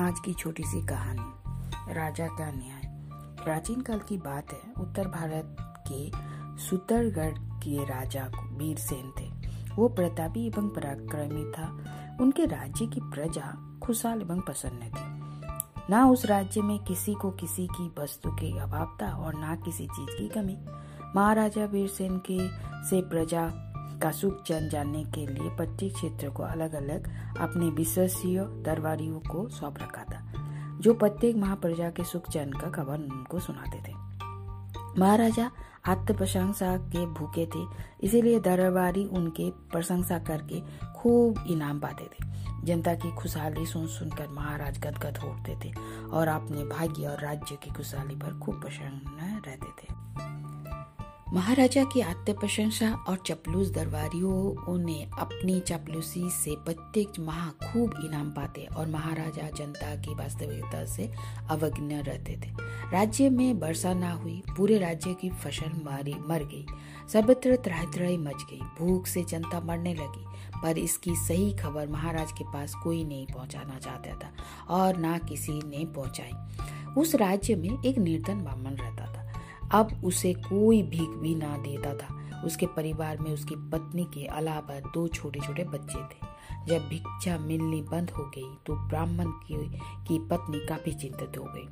आज की छोटी सी कहानी। राजा का न्याय। प्राचीन काल की बात है, उत्तर भारत के सुतरगढ़ के राजा वीरसेन थे। वो प्रतापी एवं पराक्रमी था। उनके राज्य की प्रजा खुशहाल एवं प्रसन्न थी। ना उस राज्य में किसी को किसी की वस्तु के अभाव था और ना किसी चीज़ की कमी। महाराजा वीरसेन के से प्रजा का सुख जन जानने के लिए प्रत्येक क्षेत्र को अलग अलग अपने विश्वसीय, दरबारियों को सौंप रखा था, जो प्रत्येक महाप्रजा के सुख जन का खबर उनको सुनाते थे। महाराजा आत्म प्रशंसा के भूखे थे, इसीलिए दरबारी उनके प्रशंसा करके खूब इनाम पाते थे। जनता की खुशहाली सुन सुनकर महाराज गदगद होते थे और अपने भाग्य और राज्य की खुशहाली पर खूब प्रसन्न रहते थे। महाराजा की आत्म प्रशंसा और चपलूस दरबारियों ने अपनी चपलूसी से प्रत्येक माह खूब इनाम पाते और महाराजा जनता की वास्तविकता से अवज्ञ रहते थे। राज्य में वर्षा ना हुई, पूरे राज्य की फ़सल मारी, मर गई। सर्वत्र त्राही मच गई, भूख से जनता मरने लगी, पर इसकी सही खबर महाराज के पास कोई नहीं पहुंचाना चाहता था और ना किसी ने पहुंचाई। उस राज्य में एक निर्धन ब्राह्मण रहता अब उसे कोई भीख भी ना देता था। उसके परिवार में उसकी पत्नी के अलावा दो छोटे छोटे बच्चे थे। जब भिक्षा मिलनी बंद हो गई तो ब्राह्मण की, की पत्नी काफ़ी चिंतित हो गई।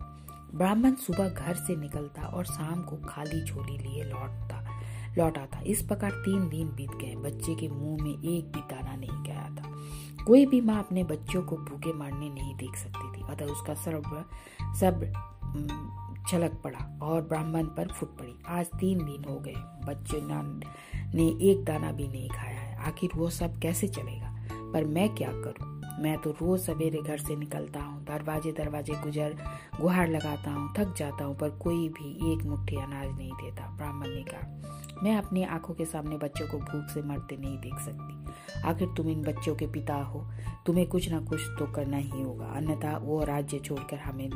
ब्राह्मण सुबह घर से निकलता और शाम को खाली झोली लिए लौटता लौटा था। इस प्रकार तीन दिन बीत गए। बच्चे के मुँह में एक भी दाना नहीं गया था। कोई भी माँ अपने बच्चों को भूखे मारने नहीं देख सकती थी। अतः उसका सर्व सब छलक पड़ा और ब्राह्मण पर फूट पड़ी। आज तीन दिन हो गए। बच्चे ने एक दाना भी नहीं खाया है। आखिर वो सब कैसे चलेगा? पर मैं क्या करूँ? मैं तो रोज सवेरे घर से निकलता हूँ, दरवाजे दरवाजे गुजर, गुहार लगाता हूँ, थक जाता हूँ, पर कोई भी एक मुट्ठी अनाज नहीं देता, ब्राह्मण ने कहा। मैं अपनी आँखों के सामने बच्चों को भूख से मरते नहीं देख सकती। आखिर तुम इन बच्चों के पिता हो। तुम्हें कुछ ना कुछ तो करना ही होगा। अन्यथा वो राज्य छोड़कर हमें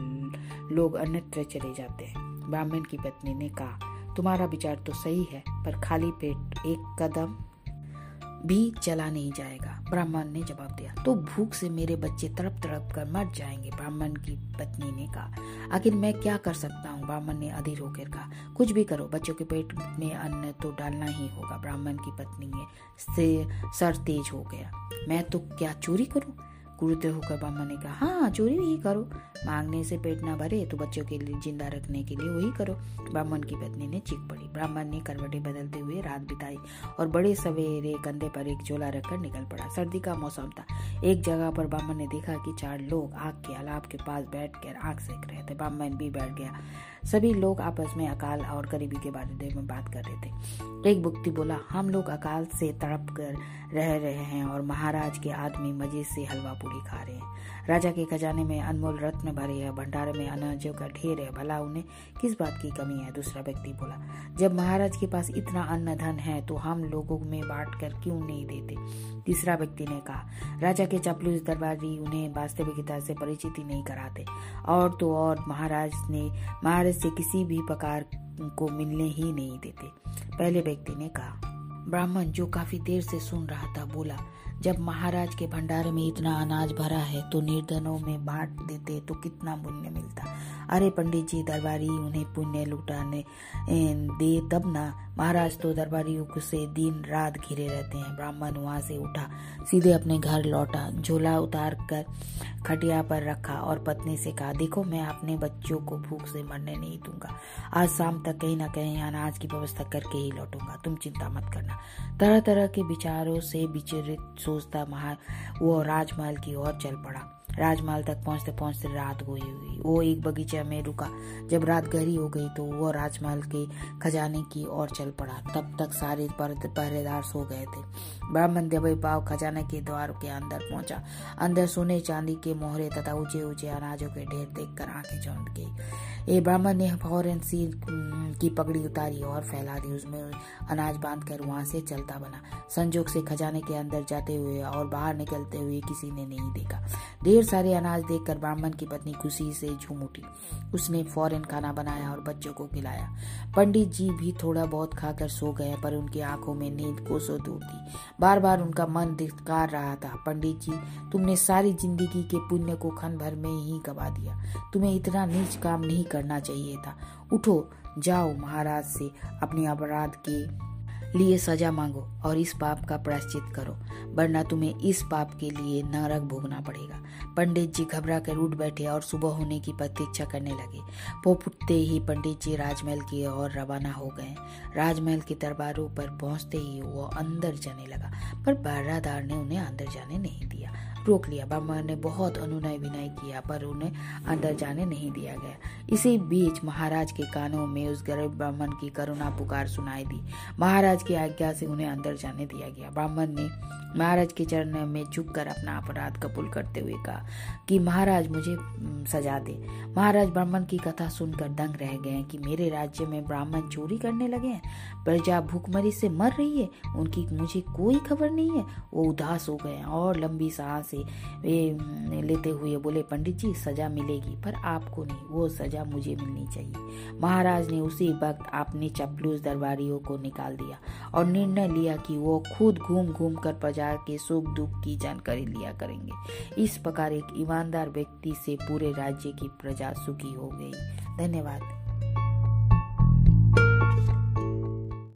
लोग अन्यत्र चले जाते हैं। ब्राह्मण की पत्नी ने कहा, तुम्हारा विचार तो सही है, पर खाली पेट एक कदम भी चला नहीं जाएगा। ब्राह्मण ने जवाब दिया तो भूख से मेरे बच्चे तड़प तड़प कर मर जाएँगे। ब्राह्मण की पत्नी ने कहा, आखिर मैं क्या कर सकता हूँ ब्राह्मण ने अधीर होकर कहा, कुछ भी करो, बच्चों के पेट में अन्न तो डालना ही होगा, ब्राह्मण की पत्नी से सर तेज हो गया। मैं तो क्या चोरी करूँ? होकर ब्राह्मण ने कहा हाँ चोरी ही करो। मांगने से पेट ना भरे तो बच्चों के लिए ज़िंदा रखने के लिए वही करो। ब्राह्मण की पत्नी ने चीख पड़ी। ब्राह्मण ने करवटे बदलते हुए रात बिताई और बड़े सवेरे कंधे पर एक झोला रखकर निकल पड़ा। सर्दी का मौसम था। एक जगह पर ब्राह्मण ने देखा कि चार लोग आग के अलाव के पास बैठ कर आग सेक रहे थे। ब्राह्मण भी बैठ गया। सभी लोग आपस में अकाल और गरीबी के बारे में बात कर रहे थे। एक व्यक्ति बोला, हम लोग अकाल से तड़प कर रह रहे हैं और महाराज के आदमी मज़े से हलवा पूरी खा रहे हैं। राजा के खजाने में अनमोल रत्न भरे है भंडारे में अनाजों का ढेर है। भला उन्हें किस बात की कमी है? दूसरा व्यक्ति बोला, जब महाराज के पास इतना अन्न धन है तो हम लोगों में बांट कर क्यों नहीं देते? तीसरा व्यक्ति ने कहा, राजा के चपलूस दरबारी उन्हें वास्तविकता से परिचित ही नहीं कराते। और तो और महाराज ने, महाराज से किसी भी प्रकार को मिलने ही नहीं देते। पहले व्यक्ति ने कहा, ब्राह्मण जो काफ़ी देर से सुन रहा था, बोला जब महाराज के भंडारे में इतना अनाज भरा है तो निर्धनों में बांट देते तो कितना पुण्य मिलता। अरे पंडित जी, दरबारी उन्हें पुण्य लुटाने दे तब ना। महाराज तो दरबारियों से दिन रात घिरे रहते हैं। ब्राह्मण वहाँ से उठा, सीधे अपने घर लौटा, झोला उतार कर खटिया पर रखा और पत्नी से कहा, देखो, मैं अपने बच्चों को भूख से मरने नहीं दूँगा। आज शाम तक कहीं ना कहीं अनाज की व्यवस्था करके ही लौटूँगा। तुम चिंता मत करना। तरह तरह के विचारों से विचरित सोचता महा वो राजमहल की ओर चल पड़ा। राजमहल तक पहुँचते पहुँचते रात हुई हुई। वो एक बगीचे में रुका। जब रात गहरी हो गई तो वो राजमहल के खजाने की ओर चल पड़ा। तब तक सारे पहरेदार सो गए थे। ब्राह्मण देवी पाव खजाने के द्वार के अंदर पहुँचा। अंदर सोने चांदी के मोहरे तथा ऊँचे ऊँचे अनाजों के ढेर देखकर आँखें चौंक गई। ये ब्राह्मण ने फ़ौरन सिर की पगड़ी उतारी और फैला दी। उसमें अनाज बाँध कर वहाँ से चलता बना। संजोग से खजाने के अंदर जाते हुए और बाहर निकलते हुए किसी ने नहीं देखा। ढेर सारे अनाज देखकर ब्राह्मण की पत्नी खुशी से झूम उठी। उसने फ़ौरन खाना बनाया और बच्चों को खिलाया। पंडित जी भी थोड़ा बहुत खाकर सो गए, पर उनकी आँखों में नींद कोसों दूर थी। बार बार उनका मन धिकार रहा था। पंडित जी, तुमने सारी ज़िंदगी के पुण्य को खन भर में ही गवा दिया। तुम्हें इतना नीच काम नहीं करना चाहिए था। उठो जाओ महाराज से अपने अपराध के लिए सजा मांगो और इस पाप का प्रायश्चित करो, वरना तुम्हें इस पाप के लिए नरक भोगना पड़ेगा। पंडित जी घबरा कर उठ बैठे और सुबह होने की प्रतीक्षा करने लगे। वो फुटते ही पंडित जी राजमहल की ओर रवाना हो गए। राजमहल के दरबारों पर पहुँचते ही वो अंदर जाने लगा, पर बारादार ने उन्हें अंदर जाने नहीं दिया। रोक लिया ब्राह्मण ने बहुत अनुनय विनय किया, पर उन्हें अंदर जाने नहीं दिया गया। इसी बीच महाराज के कानों में उस गरीब ब्राह्मण की करुणा पुकार सुनाई दी। महाराज की आज्ञा से उन्हें अंदर जाने दिया गया। ब्राह्मण ने महाराज के चरण में झुक कर अपना अपराध कबूल करते हुए कहा कि महाराज मुझे सजा दे। महाराज ब्राह्मण की कथा सुनकर दंग रह गए कि मेरे राज्य में ब्राह्मण चोरी करने लगे हैं। प्रजा भूखमरी से मर रही है। उनकी मुझे कोई खबर नहीं है। वो उदास हो गए और लंबी सांस से वे लेते हुए बोले, पंडित जी, सजा मिलेगी, पर आपको नहीं, वो सजा मुझे मिलनी चाहिए। महाराज ने उसी वक्त अपने चपलूस दरबारियों को निकाल दिया और निर्णय लिया कि वो खुद घूम घूम कर प्रजा के सुख दुख की जानकारी लिया करेंगे। इस प्रकार एक ईमानदार व्यक्ति से पूरे राज्य की प्रजा सुखी हो गई। धन्यवाद।